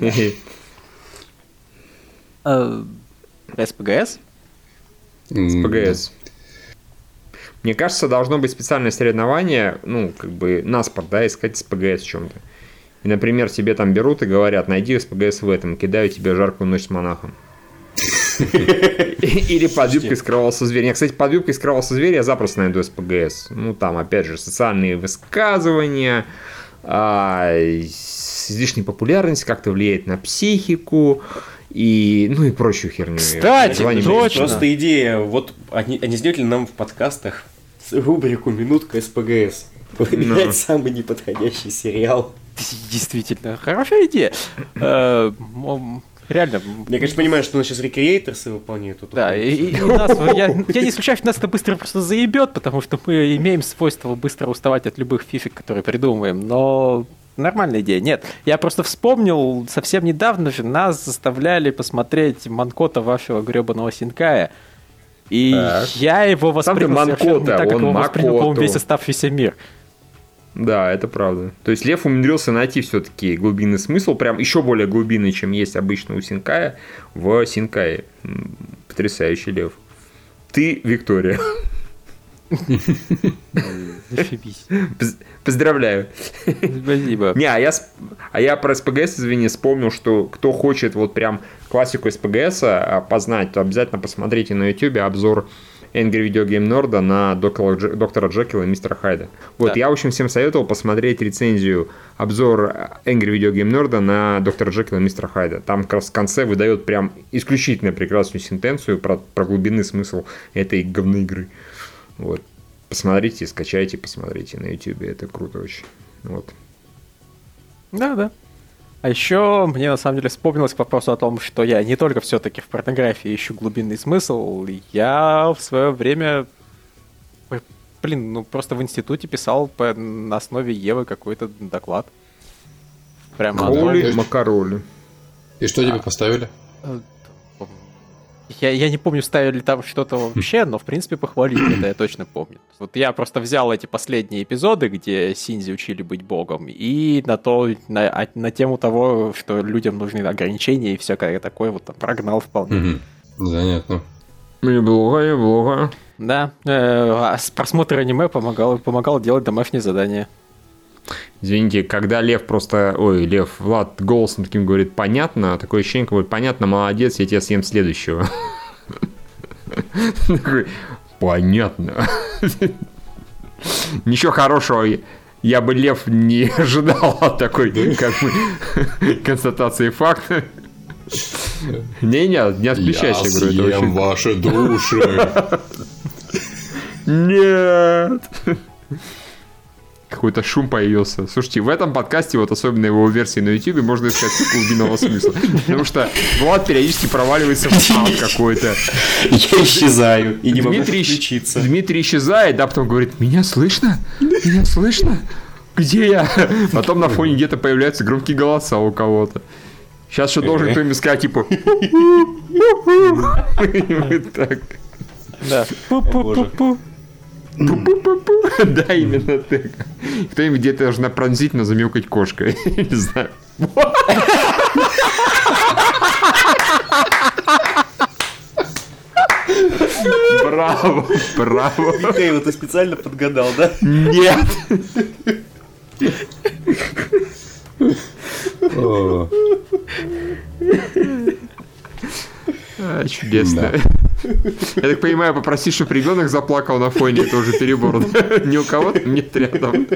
СПГС? СПГС. Мне кажется, должно быть специальное соревнование, ну, как бы, наспорт, да, искать СПГС в чем-то. И, например, тебе там берут и говорят, найди СПГС в этом, кидаю тебе жаркую ночь с монахом. Или под юбкой скрывался зверь. Я, кстати, под юбкой скрывался зверь я запросто найду СПГС. Ну, там, опять же, социальные высказывания, а, излишняя популярность как-то влияет на психику и ну и прочую херню. Кстати, точно. Просто идея, вот они, они сделали нам в подкастах рубрику «Минутка СПГС». Выбирать no. самый неподходящий сериал. Действительно, хорошая идея. Реально. Я, конечно, понимаю, что у нас сейчас рекреаторсы выполняют. Да, и, и нас, я, я не исключаю, что нас это быстро просто заебет, потому что мы имеем свойство быстро уставать от любых фифик, которые придумываем, но нормальная идея. Нет, я просто вспомнил, совсем недавно же нас заставляли посмотреть Манкота вашего гребаного Синкая. И так. я его воспринял Манкота, совершенно не так, как его воспринял, весь оставшийся мир. Да, это правда. То есть Лев умудрился найти все-таки глубинный смысл, прям еще более глубинный, чем есть обычно у Синкая, в Синкае. Потрясающий Лев. Ты, Виктория. Зашибись. Поздравляю. Спасибо. Не, а я, а я про СПГС, извини, вспомнил, что кто хочет вот прям классику СПГС а, познать, то обязательно посмотрите на YouTube обзор Angry Video Game Nerd на доктора, Джекила и мистера Хайда. Вот, да. я, в общем, всем советовал посмотреть рецензию, обзор Angry Video Game Nerd на доктора Джекила и мистера Хайда. Там как раз в конце выдает прям исключительно прекрасную сентенцию про, про глубинный смысл этой говной игры. Вот. Посмотрите, скачайте, посмотрите на YouTube, это круто очень. Вот. Да, да. А еще мне на самом деле вспомнилось к вопросу о том, что я не только все-таки в порнографии ищу глубинный смысл, я в свое время, блин, ну просто в институте писал по, на основе Евы какой-то доклад. Прямо. Роли, макароли. И что тебе поставили? Я, я не помню, ставили там что-то вообще, но в принципе похвалили, это я точно помню. Вот я просто взял эти последние эпизоды, где Синзи учили быть богом, и на то, на, а, на тему того, что людям нужны ограничения и все такое, вот там прогнал вполне. Занятно. Неплохо, неплохо. Да, э, а просмотр аниме помогал, помогал делать домашние задания. Извините, когда Лев просто, ой, Лев, Влад голосом таким говорит, понятно, такое ощущение, как понятно, молодец, я тебя съем следующего. Понятно. Ничего хорошего я бы, Лев, не ожидал от такой, как мы, констатации факта. Не-не, не отключайся, я говорю, это очень... ваши души. Нет. Какой-то шум появился. Слушайте, в этом подкасте, вот особенно его версии на YouTube, можно искать глубинного смысла. Потому что Влад периодически проваливается в спам какой-то. Я исчезаю и не могу включиться. Дмитрий исчезает, да, потом говорит, меня слышно? Меня слышно? Где я? Потом на фоне где-то появляются громкие голоса у кого-то. Сейчас что должен кто-нибудь сказать, типа... Да. Пу-пу-пу-пу. Да, именно так. Кто-нибудь где-то должна пронзительно замелкать кошкой. Не знаю. Браво, браво. Михаил, ты специально подгадал, да? Нет. А, чудесно. Я так понимаю, попроси, чтобы ребенок заплакал на фоне, это уже перебор. Ни у кого нет рядом.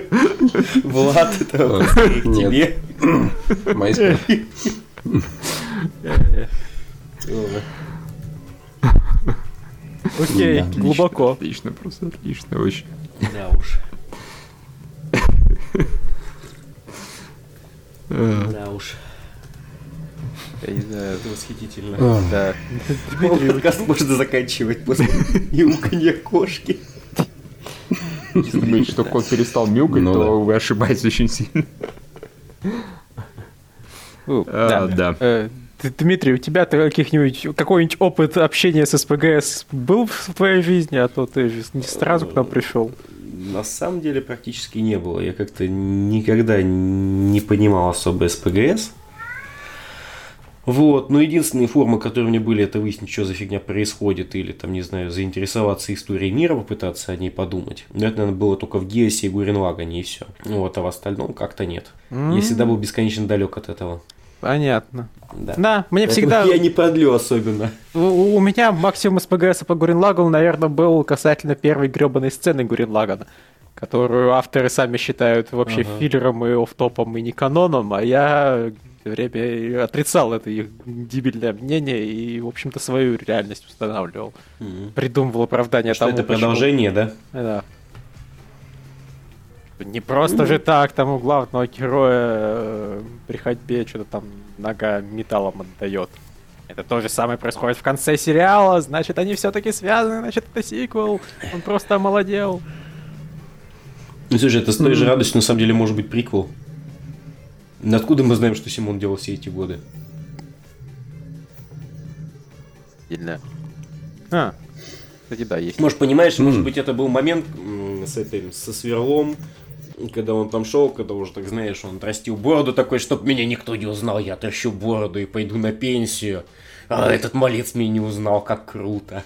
Влад, это тебе. Мои Окей, глубоко. Отлично, просто отлично, очень. Да уж. Да уж. Я не знаю, это восхитительно. Да. Дмитрий, подкаст можно заканчивать после мяуканья кошки. Если думаете, что кот перестал мяукать, ну, то да. вы ошибаетесь очень сильно. А, да. Э, Дмитрий, у тебя каких-нибудь какой-нибудь опыт общения с СПГС был в твоей жизни, а то ты же не сразу к нам пришел. На самом деле практически не было. Я как-то никогда не понимал особо СПГС. Вот, но единственные формы, которые у меня были, это выяснить, что за фигня происходит, или там, не знаю, заинтересоваться историей мира, попытаться о ней подумать. Но это, наверное, было только в Геосе и Гуренлагане, и все. Вот, а в остальном как-то нет. Mm-hmm. Я всегда был бесконечно далек от этого. Понятно. Да, да мне Поэтому всегда... Я не продлю особенно. У, у меня максимум СПГС по Гуренлагану, наверное, был касательно первой гребаной сцены Гуренлагана, которую авторы сами считают вообще ага. филлером и офтопом и не каноном, а я время отрицал это их дебильное мнение и, в общем-то, свою реальность устанавливал. Mm-hmm. Придумывал оправдание Что тому, это продолжение, почему... да? Да. Не просто mm-hmm. же так, там у главного героя э, при ходьбе что-то там нога металлом отдает. Это то же самое происходит в конце сериала, значит, они все-таки связаны, значит, это сиквел. Он просто омолодел. Ну, слушай, это с той же радостью, на самом деле, может быть приквел. Откуда мы знаем, что Симон делал все эти годы? Сильно. А, кстати, да, есть. Может, понимаешь, mm. может быть, это был момент с этим, со сверлом, когда он там шел, когда уже, так знаешь, он отрастил бороду такой, чтоб меня никто не узнал, я отращу бороду и пойду на пенсию. А этот малец меня не узнал, как круто.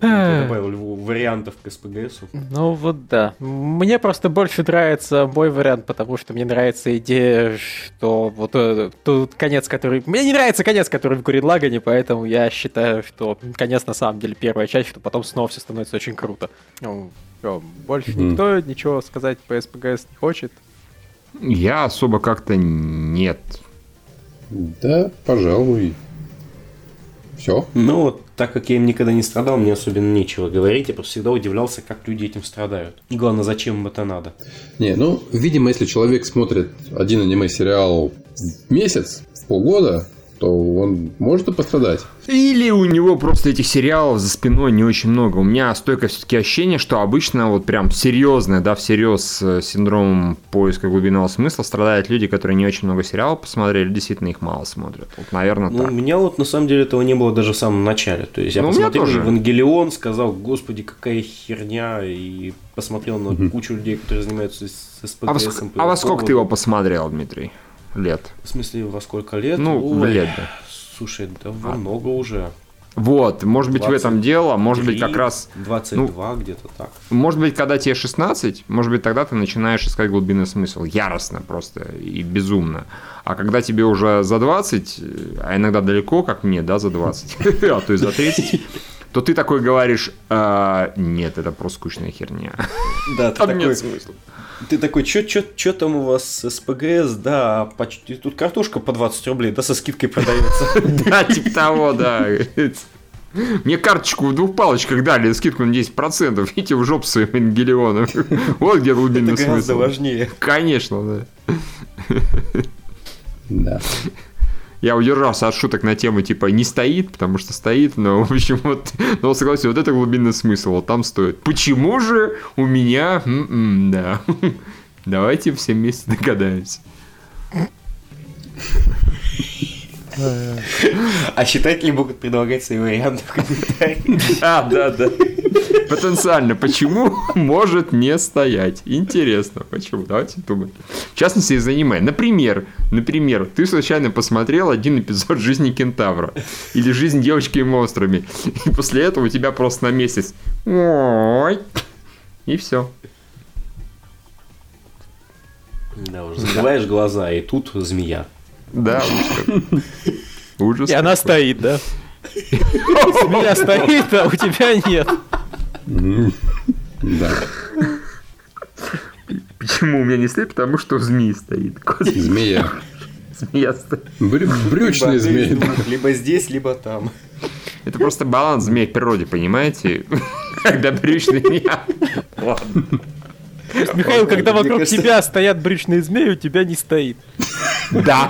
Я добавил вариантов к СПГС. Ну вот да. Мне просто больше нравится мой вариант, потому что мне нравится идея, что вот э, тут конец, который... Мне не нравится конец, который в Гуринлагане, поэтому я считаю, что конец на самом деле первая часть, что потом снова все становится очень круто. Ну, все, больше mm. никто ничего сказать по СПГС не хочет. Я особо как-то нет. Да, пожалуй. Все. Ну, так как я им никогда не страдал, мне особенно нечего говорить. Я просто всегда удивлялся, как люди этим страдают. И главное, зачем им это надо. Не, ну, видимо, если человек смотрит один аниме-сериал в месяц, в полгода, то он может и пострадать. Или у него просто этих сериалов за спиной не очень много. У меня стойкое все-таки ощущение, что обычно вот прям серьезное, да, всерьез с э, синдромом поиска глубинного смысла страдают люди, которые не очень много сериалов посмотрели, действительно их мало смотрят. Вот, наверное, ну, так. У меня вот на самом деле этого не было даже в самом начале. То есть я ну, посмотрел Евангелион, сказал, господи, какая херня, и посмотрел на mm-hmm. кучу людей, которые занимаются с. А, а во сколько ты его посмотрел, Дмитрий? Лет. В смысле, во сколько лет? Ну, Ой, лет, да. Слушай, да а. много уже. Вот, может быть 20, в этом дело, может 3, быть как раз... 22 ну, где-то так. Может быть, когда тебе 16, может быть, тогда ты начинаешь искать глубинный смысл. Яростно просто и безумно. А когда тебе уже за 20, а иногда далеко, как мне, да, за 20, а то и за 30, то ты такой говоришь, а, нет, это просто скучная херня. Да, ты такой, нет смысла. Ты такой, что там у вас с ПГС, да, почти, тут картошка по 20 рублей, да, со скидкой продается. Да, типа того, да. Мне карточку в двух палочках дали, скидку на 10%. Видите, в жопу своим ангелионом. Вот где глубинный смысл. Это гораздо важнее. Конечно, да. Да я удержался от шуток на тему типа не стоит, потому что стоит, но в общем вот, но согласен, вот это глубинный смысл, вот там стоит. Почему же у меня, м-м, да, давайте все вместе догадаемся. А читатели могут предлагать свои варианты в комментариях. А, да, да. Потенциально. Почему может не стоять? Интересно, почему? Давайте думать. В частности, из аниме. Например, например, ты случайно посмотрел один эпизод «Жизни кентавра» или «Жизнь девочки и монстрами», и после этого у тебя просто на месяц Ой, и все. Да, уже закрываешь глаза, и тут змея. Да, ужас. И она стоит, да? Змея стоит, а у тебя нет. Да. Почему у меня не стоит? Потому что змея стоит. Змея. Змея стоит. Брючная змея. Либо здесь, либо там. Это просто баланс змей в природе, понимаете? Когда брючный змея. Ладно. Михаил, когда вокруг тебя стоят брючные змеи, у тебя не стоит. Да.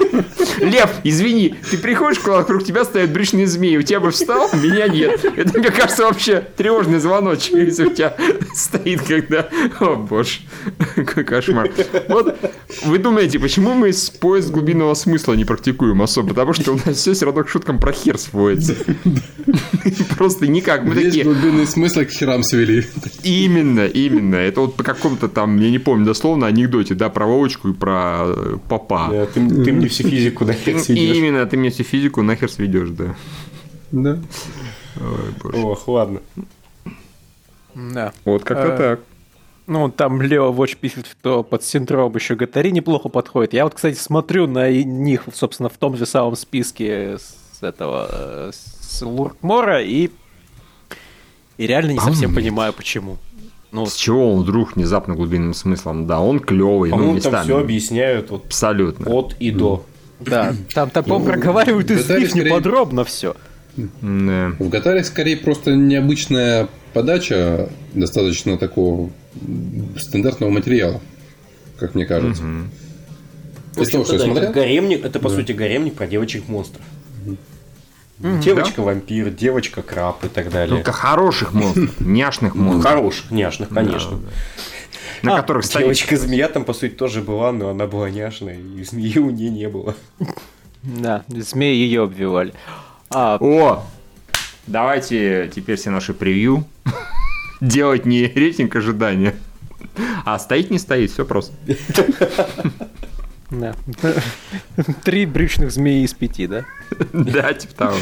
Лев, извини, ты приходишь, когда вокруг тебя стоят брючные змеи, у тебя бы встал, меня нет. Это, мне кажется, вообще тревожный звоночек, если у тебя стоит, когда... О, боже, какой кошмар. Вот, вы думаете, почему мы поиск глубинного смысла не практикуем особо? Потому что у нас все все равно к шуткам про хер сводится. Просто никак. Мы Весь такие... глубинный смысл к херам свели. Именно, именно. Это вот по какому-то там, я не помню дословно, анекдоте, да, про Вовочку и про э, папа. Да, ты, ты мне всю физику нахер сведешь. Именно, ты мне всю физику нахер сведешь, да. Да. Ой, боже. Ох, ладно. Да. Вот как-то а, так. Ну, там Лео Watch пишет, что под синдром еще Гатари неплохо подходит. Я вот, кстати, смотрю на них, собственно, в том же самом списке с этого, э, с Луркмора, и, и реально не совсем понимаю, почему. Ну, с чего он вдруг внезапно глубинным смыслом? Да, он клевый, ну, местами. там все объясняют вот абсолютно от и до. Да, там таком ну, проговаривают излишне подробно все. В Гатаре скорее просто необычная подача достаточно такого стандартного материала, как мне кажется. Угу. Из того, что я смотрел? Это, гаремник, это по да. сути гаремник про девочек-монстров. Mm, Девочка-вампир, да? девочка-краб и так далее. Только хороших монстров, няшных монстров. Хороших, няшных, конечно. На а, которых стоит... Девочка-змея там, по сути, тоже была, но она была няшная, и змеи у нее не было. Да, змеи ее обвивали. А... О! Давайте теперь все наши превью делать не рейтинг ожидания, а стоит не стоит, все просто. Да. Три брючных змеи из пяти, да? Да, типа того.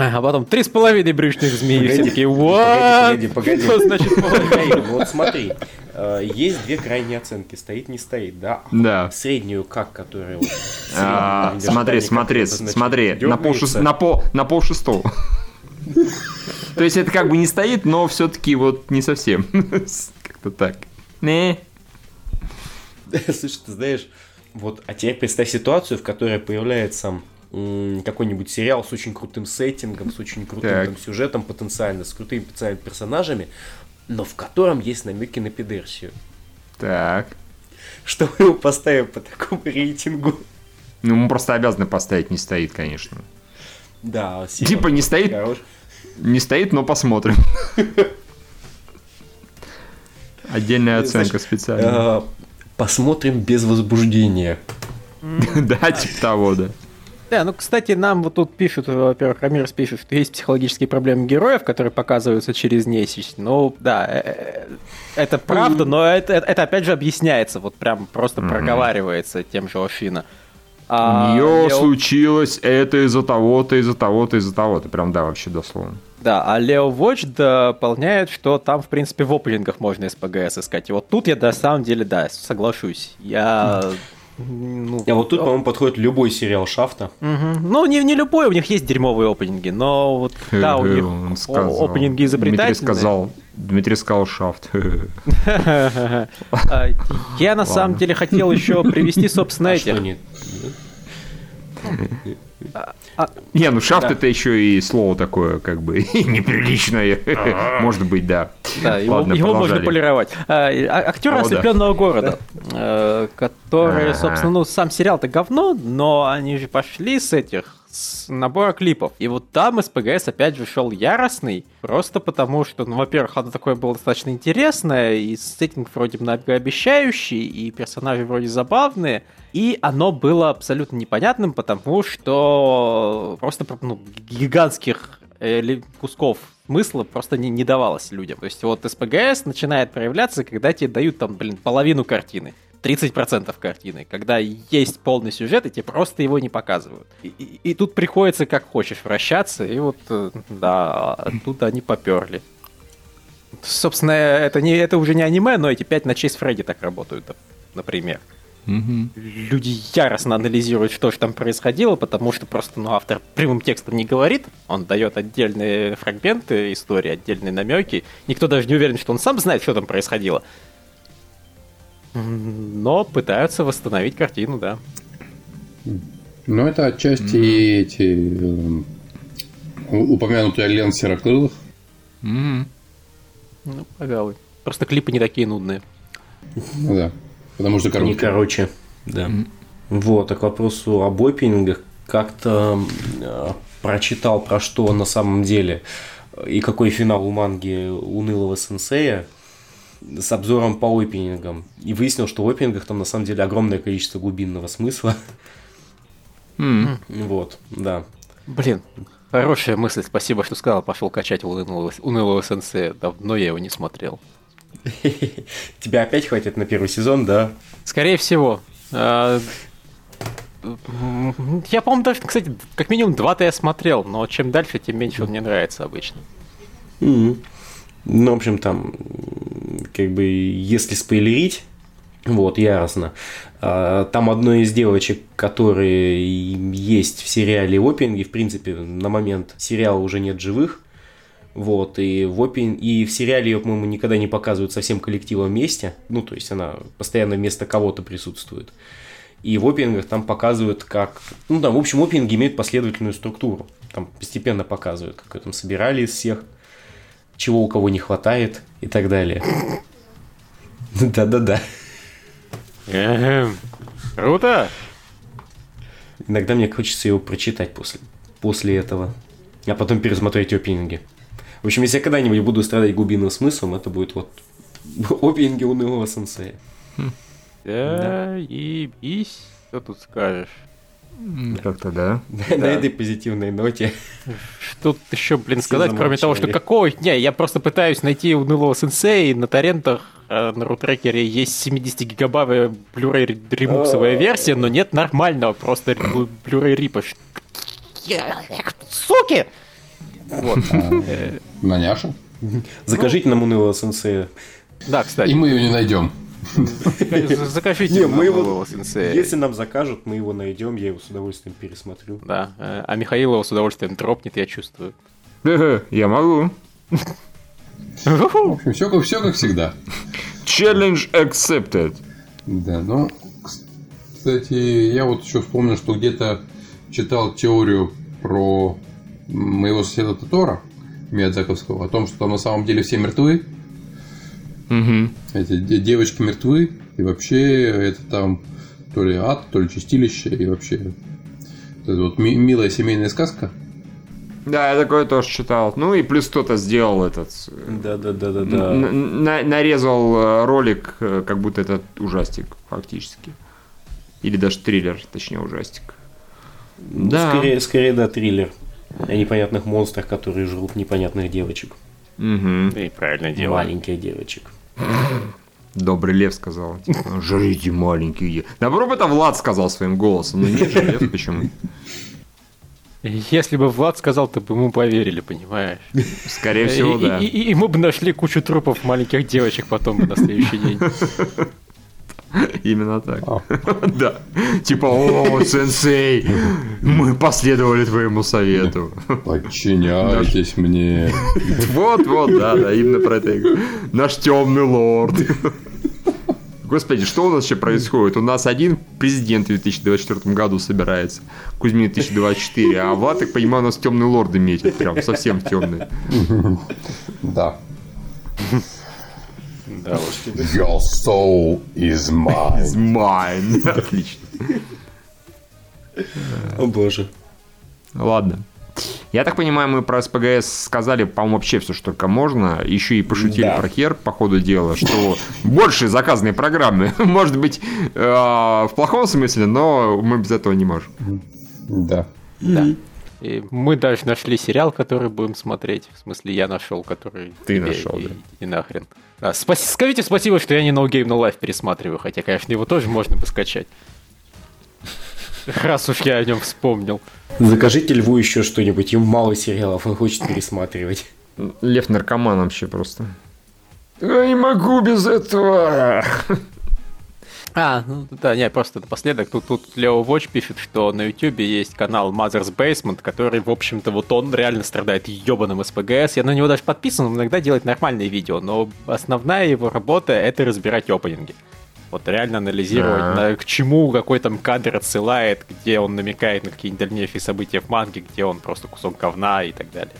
А потом три с половиной брючных змеи. Все такие, погоди, погоди, погоди. значит половина? Вот смотри, э, есть две крайние оценки, стоит, не стоит, да? Да. Среднюю как, которая... А, смотри, смотри, смотри, на пол, на, пол, на пол шестого. То есть это как бы не стоит, но все-таки вот не совсем. Как-то так. Не. Слушай, ты знаешь, вот, а теперь представь ситуацию, в которой появляется какой-нибудь сериал с очень крутым сеттингом, с очень крутым там, сюжетом потенциально, с крутыми специальными персонажами, но в котором есть намеки на педерсию. Так. Что мы его поставим по такому рейтингу? Ну, мы просто обязаны поставить, не стоит, конечно. Да, Типа не стоит, хорош. не стоит, но посмотрим. Отдельная оценка специальная. Посмотрим без возбуждения. Да, типа того, да. Да, ну, кстати, нам вот тут пишут, во-первых, Рамирс пишет, что есть психологические проблемы героев, которые показываются через несись. Ну, да, э, э, это правда, но это, это опять же объясняется, вот прям просто проговаривается тем же Офина. А У нее случилось это из-за того-то, из-за того-то, из-за того-то. Прям, да, вообще дословно. Да, а Leo Watch дополняет, что там, в принципе, в опенингах можно СПГС искать. И вот тут я, на самом деле, да, соглашусь. Я... Ну, а вот тут, по-моему, подходит любой сериал Шафта. Угу. Ну, не, не любой, у них есть дерьмовые опенинги, но вот, да, у них Он сказал. опенинги изобретательные. Дмитрий сказал, Дмитрий сказал Шафт. А, я, на самом деле, хотел еще привести, собственно, а этих. А, а, не, ну шафт да. это еще и слово такое, как бы, неприличное. А. Может быть, да. Да, его, Ладно, его можно полировать. А, актер О, ослепленного да. города, э, который, собственно, ну, сам сериал-то говно, но они же пошли с этих с набора клипов. И вот там СПГС опять же шел яростный, просто потому что, ну, во-первых, оно такое было достаточно интересное, и сеттинг вроде многообещающий, и персонажи вроде забавные, и оно было абсолютно непонятным, потому что просто ну, гигантских э, кусков смысла просто не, не давалось людям. То есть вот СПГС начинает проявляться, когда тебе дают там, блин, половину картины. 30% картины, когда есть полный сюжет, и тебе просто его не показывают. И, и, и тут приходится как хочешь вращаться, и вот, э, да, тут они поперли. Собственно, это, не, это уже не аниме, но эти пять ночей с Фредди так работают, например. Угу. Люди яростно анализируют, что же там происходило, потому что просто ну, автор прямым текстом не говорит, он дает отдельные фрагменты истории, отдельные намеки. Никто даже не уверен, что он сам знает, что там происходило но пытаются восстановить картину, да. Ну, это отчасти mm-hmm. эти э, упомянутые Альянс Серокрылых. Mm-hmm. Ну, пожалуй. Просто клипы не такие нудные. Ну да. Потому что короче. Не короче, да. Mm-hmm. Вот, а к вопросу об опенингах как-то э, прочитал про что на самом деле и какой финал у манги унылого сенсея с обзором по опенингам. И выяснил, что в опенингах там на самом деле огромное количество глубинного смысла. Mm. Вот, да. Блин, хорошая мысль, спасибо, что сказал. Пошел качать унылого, унылого сенсея. Давно я его не смотрел. Тебя опять хватит на первый сезон, да? Скорее всего. А, я, по-моему, даже, кстати, как минимум два-то я смотрел, но чем дальше, тем меньше он мне нравится обычно. Ну, в общем, там, как бы, если спойлерить, вот, яростно. А, там одной из девочек, которые есть в сериале Опинги, в принципе, на момент сериала уже нет живых. Вот, и в, опин... и в сериале ее, по-моему, никогда не показывают со всем коллективом вместе. Ну, то есть она постоянно вместо кого-то присутствует. И в опингах там показывают, как... Ну, да, в общем, опинги имеют последовательную структуру. Там постепенно показывают, как ее там собирали из всех чего у кого не хватает и так далее. Да-да-да. Круто! Иногда мне хочется его прочитать после, после этого, а потом пересмотреть опенинги. В общем, если я когда-нибудь буду страдать глубинным смыслом, это будет вот опенинги унылого сенсея. Да, да. и, и что тут скажешь? Как-то да. На этой позитивной ноте. Что тут еще, блин, сказать, кроме того, что какой... Не, я просто пытаюсь найти унылого сенсея, на торрентах э, на рутрекере есть 70-гигабайт Blu-ray ремуксовая версия, но нет нормального просто Blu-ray рипа. Суки! Вот. Маняша? Закажите нам унылого сенсея. Да, кстати. И мы ее не найдем. Закажите не, мы его, Если нам закажут, мы его найдем, я его с удовольствием пересмотрю. Да, э, а Михаил его с удовольствием дропнет, я чувствую. Я могу. В общем, все как, все как всегда. Challenge accepted. Да, ну, кстати, я вот еще вспомнил, что где-то читал теорию про моего соседа Тотора, Миядзаковского, о том, что там на самом деле все мертвы, Угу. Эти девочки мертвы, и вообще это там то ли ад, то ли чистилище, и вообще это вот милая семейная сказка. Да, я такое тоже читал. Ну и плюс кто-то сделал этот... Да, да, да, да, да. На нарезал э, ролик, э, как будто это ужастик, фактически. Или даже триллер, точнее ужастик. Да. Скорее, скорее, да, триллер. О непонятных монстрах, которые жрут непонятных девочек. Угу. И правильно делают. Маленьких девочек. Добрый лев сказал. Типа, Жрите маленькие. Наоборот, это Влад сказал своим голосом. Ну нет же, лев почему? Если бы Влад сказал, то бы ему поверили, понимаешь? Скорее всего, да. И, и, и мы бы нашли кучу трупов маленьких девочек потом на следующий день. Именно так. Да. Типа, о, сенсей, мы последовали твоему совету. Подчиняйтесь мне. Вот, вот, да, да, именно про это. Наш темный лорд. Господи, что у нас вообще происходит? У нас один президент в 2024 году собирается, Кузьмин 2024, а Влад, так понимаю, у нас темный лорд метит, прям совсем темный. Да. Да уж. Your soul is mine. Майн. Отлично. О боже. Ладно. Я так понимаю, мы про СПГС сказали, по-моему, вообще все, что только можно. Еще и пошутили Да. про хер по ходу дела, что больше заказанные программы. Может быть, э, в плохом смысле, но мы без этого не можем. Да. Да. И мы даже нашли сериал, который будем смотреть. В смысле, я нашел, который... Ты и- нашел, и, да. И, нахрен. А, спаси- скажите спасибо, что я не No Game No Life пересматриваю, хотя, конечно, его тоже можно бы скачать. Раз уж я о нем вспомнил. Закажите Льву еще что-нибудь, ему мало сериалов, он хочет пересматривать. Лев наркоман вообще просто. Я не могу без этого. А, ну да, не, просто напоследок, тут, тут Лео Watch пишет, что на YouTube есть канал Mother's Basement, который, в общем-то, вот он реально страдает ебаным СПГС. Я на него даже подписан, он иногда делает нормальные видео, но основная его работа — это разбирать опенинги. Вот реально анализировать, А. на- к чему какой там кадр отсылает, где он намекает на какие-нибудь дальнейшие события в манге, где он просто кусок говна и так далее.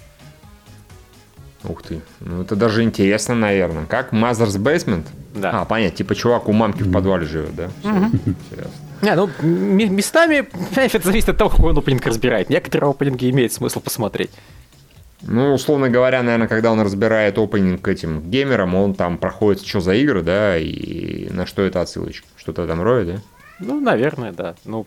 Ух ты. Ну, это даже интересно, наверное. Как Mother's Basement? Да. А, понятно. Типа чувак у мамки в подвале живет, да? Интересно. Не, ну, местами, понимаешь, это зависит от того, какой он опенинг разбирает. Некоторые опенинги имеет смысл посмотреть. Ну, условно говоря, наверное, когда он разбирает опенинг этим геймерам, он там проходит, что за игры, да, и на что это отсылочка. Что-то там роет, да? Ну, наверное, да. Ну,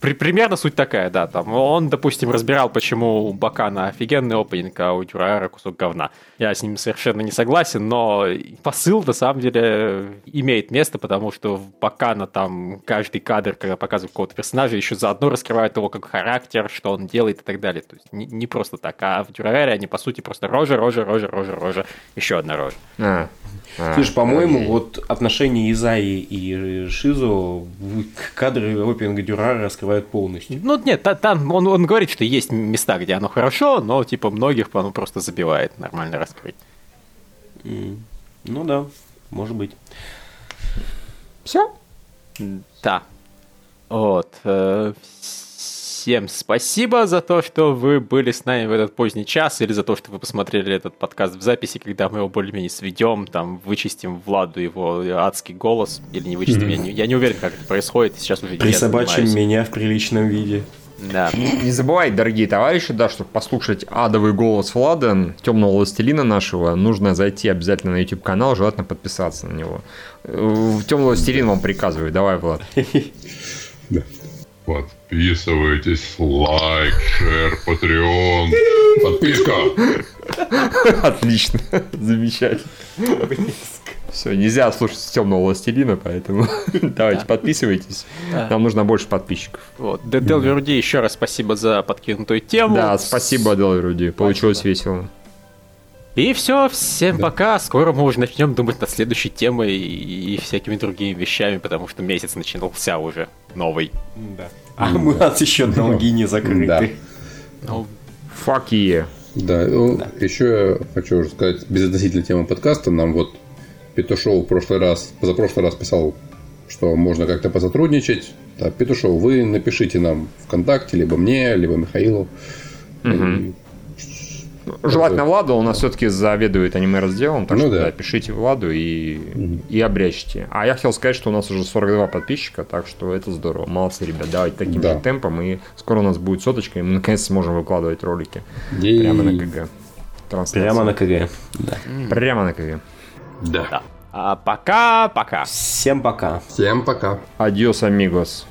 при- примерно суть такая, да. Там он, допустим, разбирал, почему у Бакана офигенный опенинг, а у Дюрара кусок говна. Я с ним совершенно не согласен, но посыл, на самом деле, имеет место, потому что в Бакана там каждый кадр, когда показывают какого-то персонажа, еще заодно раскрывает его как характер, что он делает и так далее. То есть не, не просто так. А в Дюраре они, по сути, просто рожа, рожа, рожа, рожа, рожа. Еще одна рожа. А, а, Слушай, по-моему, окей. вот отношения Изаи и Шизо кадры опенинга Дюрара раскрывают полностью. Ну, нет, та- там он, он говорит, что есть места, где оно хорошо, но, типа, многих оно просто забивает нормально раскрыть. М. Ну да, может быть. Все? Да. Вот. э, Всем спасибо за то, что вы были с нами в этот поздний час, или за то, что вы посмотрели этот подкаст в записи, когда мы его более-менее сведем, там, вычистим Владу его адский голос, или не вычистим, я, не, я не уверен, как это происходит, сейчас уже Присобачим меня в приличном виде. Да. Не забывайте, дорогие товарищи, да, чтобы послушать адовый голос Влада, темного властелина нашего, нужно зайти обязательно на YouTube канал, желательно подписаться на него. Э, Темный властелин вам приказывает, давай, Влад. Подписывайтесь, лайк, шер, патреон. Подписка! Отлично, замечательно. Все, нельзя слушать темного властелина, поэтому давайте подписывайтесь. Нам нужно больше подписчиков. Вот. Д- Делви Руди, еще раз спасибо за подкинутую тему. Да, спасибо, Адел Руди. Получилось весело. И все, всем пока. Скоро мы уже начнем думать над следующей темой и, и всякими другими вещами, потому что месяц начинался уже новый. Да. А у нас еще долги не Да. закрыты. Ну, Fuck yeah. Да, ну, еще я хочу уже сказать, безотносительно темы подкаста, нам вот Петушов в прошлый раз, позапрошлый раз писал, что можно как-то посотрудничать. Да, Петушов, вы напишите нам ВКонтакте, либо мне, либо Михаилу. И- Желательно Владу, у нас все-таки заведует аниме-разделом, так Ну что да. да, пишите Владу и, и обрящите. А я хотел сказать, что у нас уже 42 подписчика, так что это здорово. Молодцы, ребят, давайте таким Да. же темпом, и скоро у нас будет соточка, и мы наконец сможем выкладывать ролики и- прямо на КГ. Трансляция. Прямо на КГ. Прямо на КГ. Да. да. А пока-пока. Всем пока. Всем пока. Адьос, амигос.